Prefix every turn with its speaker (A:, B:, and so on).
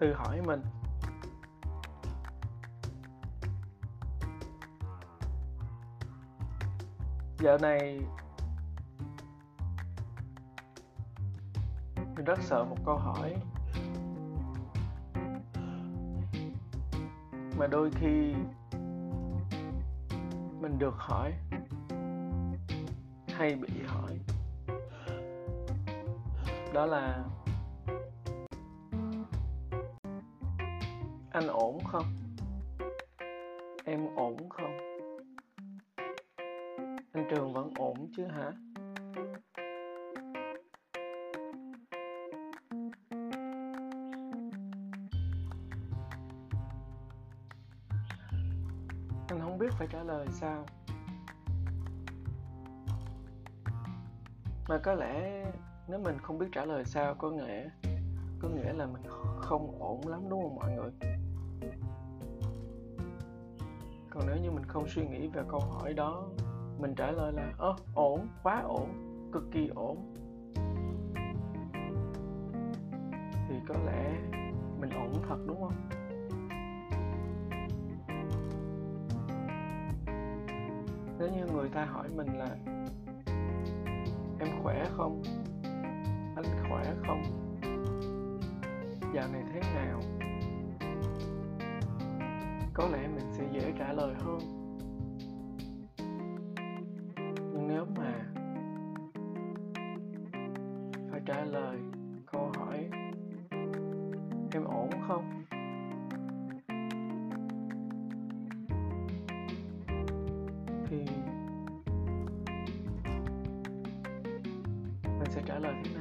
A: tự hỏi mình. Dạo này, mình rất sợ một câu hỏi. Mà đôi khi, mình được hỏi hay bị hỏi. Đó là anh ổn không? Em ổn không? Anh trường vẫn ổn chứ hả? Anh không biết phải trả lời sao. Mà có lẽ nếu mình không biết trả lời sao có nghĩa có nghĩa là mình không ổn lắm, đúng không mọi người? Còn nếu như mình không suy nghĩ về câu hỏi đó, mình trả lời là, ơ, ổn, quá ổn, cực kỳ ổn. Thì có lẽ mình ổn thật, đúng không? Nếu như người ta hỏi mình là, em khỏe không? Anh khỏe không? Dạo này thế nào? Có lẽ mình sẽ dễ trả lời hơn. Nhưng nếu mà phải trả lời câu hỏi, em ổn không? Thì mình sẽ trả lời thế nào?